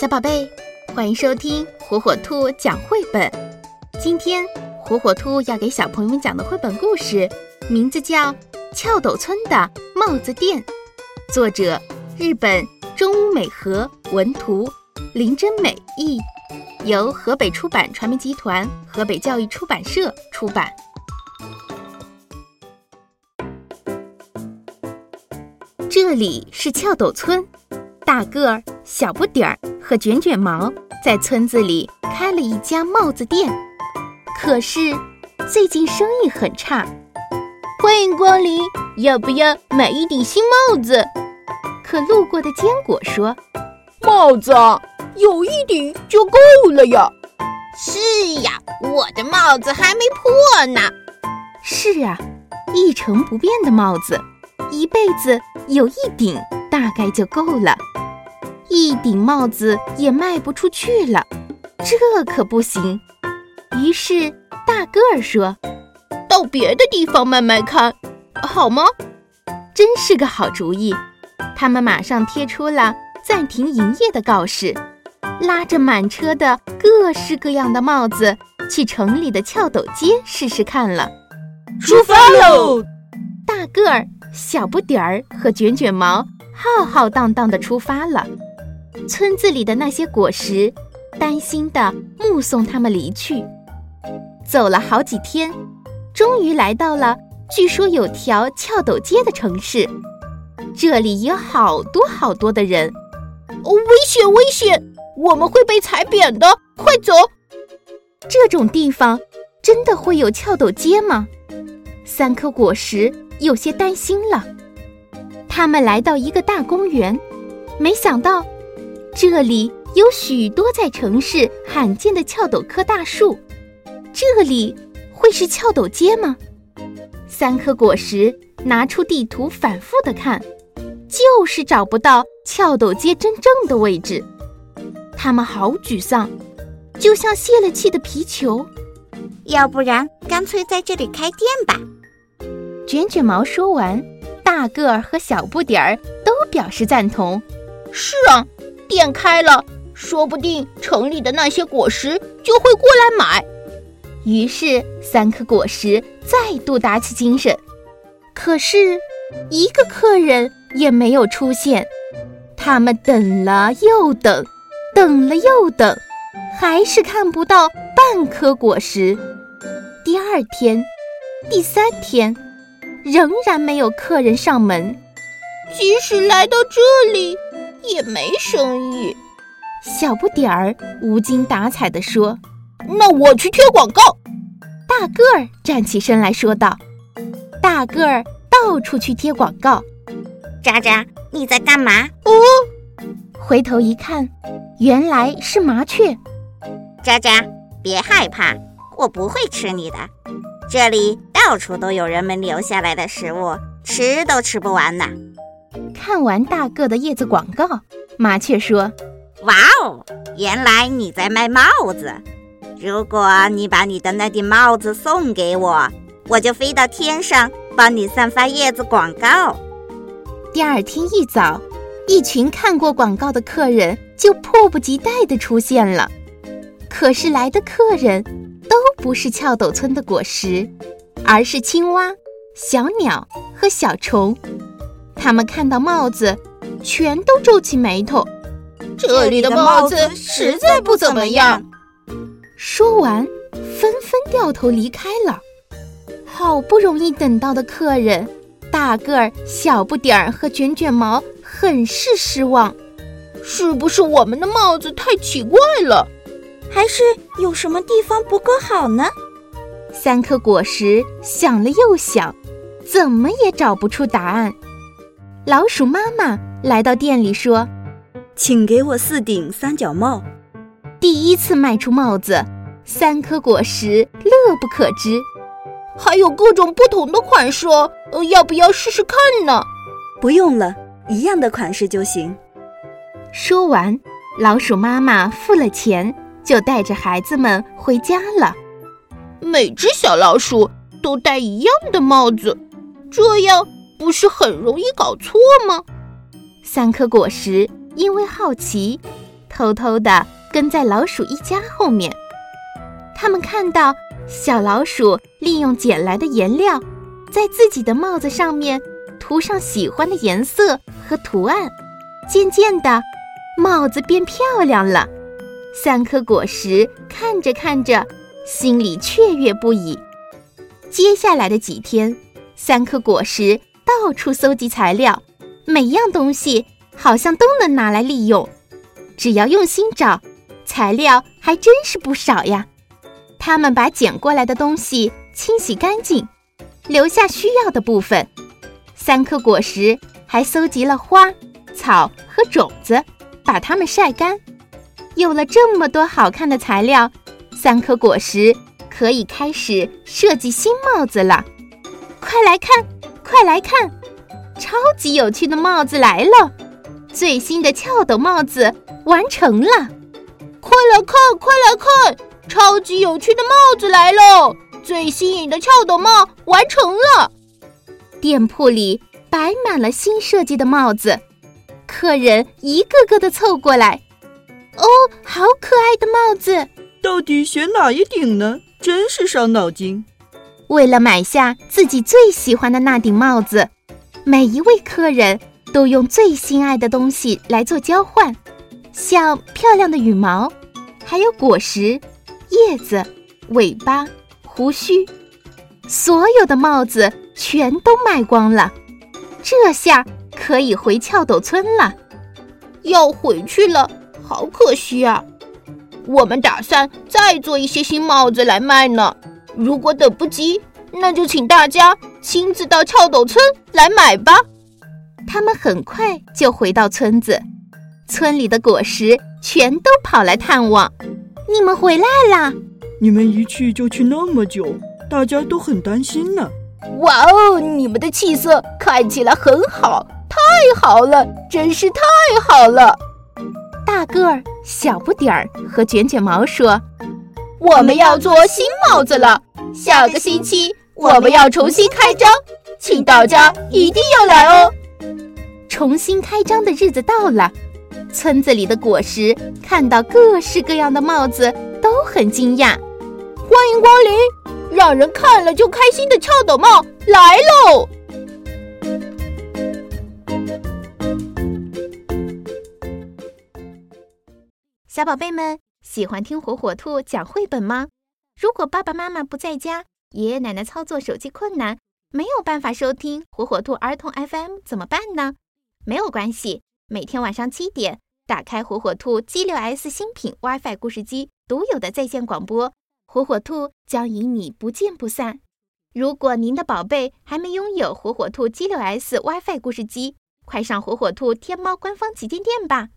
小宝贝，欢迎收听火火兔讲绘本。今天火火兔要给小朋友们讲的绘本故事，名字叫《翘斗村的帽子店》，作者日本中屋美和文图，林真美译，由河北出版传媒集团、河北教育出版社出版。这里是翘斗村，大个儿、小不点儿和卷卷毛在村子里开了一家帽子店。可是最近生意很差。欢迎光临，要不要买一顶新帽子？可路过的坚果说：“帽子有一顶就够了呀。”“是呀，我的帽子还没破呢。”“是啊，一成不变的帽子。”一辈子有一顶大概就够了，一顶帽子也卖不出去了，这可不行。于是大个儿说：“到别的地方卖卖看，好吗？”真是个好主意。他们马上贴出了暂停营业的告示，拉着满车的各式各样的帽子去城里的翘斗街试试看了。出发喽！大个儿。小不点儿和卷卷毛浩浩荡荡地出发了。村子里的那些果实担心地目送他们离去。走了好几天，终于来到了据说有条翘斗街的城市。这里有好多好多的人。危险危险！我们会被踩扁的！快走！这种地方真的会有翘斗街吗？三颗果实。有些担心了，他们来到一个大公园，没想到这里有许多在城市罕见的翘斗科大树。这里会是翘斗街吗？三颗果实拿出地图，反复的看，就是找不到翘斗街真正的位置。他们好沮丧，就像泄了气的皮球。要不然，干脆在这里开店吧。卷卷毛说完，大个儿和小不点儿都表示赞同。是啊，店开了，说不定城里的那些果实就会过来买。于是，三颗果实再度打起精神。可是，一个客人也没有出现。他们等了又等，等了又等，还是看不到半颗果实。第二天，第三天。仍然没有客人上门，即使来到这里，也没生意。小不点儿无精打采地说：“那我去贴广告。”大个儿站起身来说道：“大个儿到处去贴广告。”渣渣，你在干嘛？哦，回头一看，原来是麻雀。渣渣，别害怕，我不会吃你的。这里到处都有人们留下来的食物，吃都吃不完呢。看完大个的叶子广告，麻雀说：“哇哦，原来你在卖帽子！如果你把你的那顶帽子送给我，我就飞到天上帮你散发叶子广告。”第二天一早，一群看过广告的客人就迫不及待地出现了。可是来的客人。都不是翘斗村的果实，而是青蛙、小鸟和小虫。他们看到帽子，全都皱起眉头。这里的帽子实在不怎么样。说完，纷纷掉头离开了。好不容易等到的客人，大个儿、小不点儿和卷卷毛很是失望。是不是我们的帽子太奇怪了？还是有什么地方不够好呢？三颗果实想了又想，怎么也找不出答案。老鼠妈妈来到店里说：“请给我四顶三角帽。”第一次卖出帽子，三颗果实乐不可支。还有各种不同的款式，呃，要不要试试看呢？不用了，一样的款式就行。说完，老鼠妈妈付了钱。就带着孩子们回家了。每只小老鼠都戴一样的帽子，这样不是很容易搞错吗？三颗果实因为好奇，偷偷的跟在老鼠一家后面。他们看到小老鼠利用捡来的颜料，在自己的帽子上面涂上喜欢的颜色和图案，渐渐的，帽子变漂亮了。三颗果实看着看着，心里雀跃不已。接下来的几天，三颗果实到处搜集材料，每样东西好像都能拿来利用。只要用心找，材料还真是不少呀。他们把捡过来的东西清洗干净，留下需要的部分。三颗果实还搜集了花、草和种子，把它们晒干。有了这么多好看的材料，三颗果实可以开始设计新帽子了。快来看，快来看，超级有趣的帽子来了！最新的翘斗帽子完成了！快来看，快来看，超级有趣的帽子来了！最新颖的翘斗帽完成了！店铺里摆满了新设计的帽子，客人一个个的凑过来。哦，好可爱的帽子！到底选哪一顶呢？真是伤脑筋。为了买下自己最喜欢的那顶帽子，每一位客人都用最心爱的东西来做交换，像漂亮的羽毛，还有果实、叶子、尾巴、胡须。所有的帽子全都卖光了，这下可以回翘斗村了。要回去了。好可惜啊！我们打算再做一些新帽子来卖呢。如果等不及，那就请大家亲自到翘斗村来买吧。他们很快就回到村子，村里的果实全都跑来探望。你们回来啦！你们一去就去那么久，大家都很担心呢。哇哦，你们的气色看起来很好，太好了，真是太好了！大个儿、小不点儿和卷卷毛说：“我们要做新帽子了，下个星期我们要重新开张，请大家一定要来哦。”重新开张的日子到了，村子里的果实看到各式各样的帽子都很惊讶。欢迎光临，让人看了就开心的翘斗帽来喽！小宝贝们喜欢听火火兔讲绘本吗？如果爸爸妈妈不在家，爷爷奶奶操作手机困难，没有办法收听火火兔儿童 FM 怎么办呢？没有关系，每天晚上七点，打开火火兔 G 六 S 新品 WiFi 故事机独有的在线广播，火火兔将与你不见不散。如果您的宝贝还没拥有火火兔 G 六 S WiFi 故事机，快上火火兔天猫官方旗舰店吧！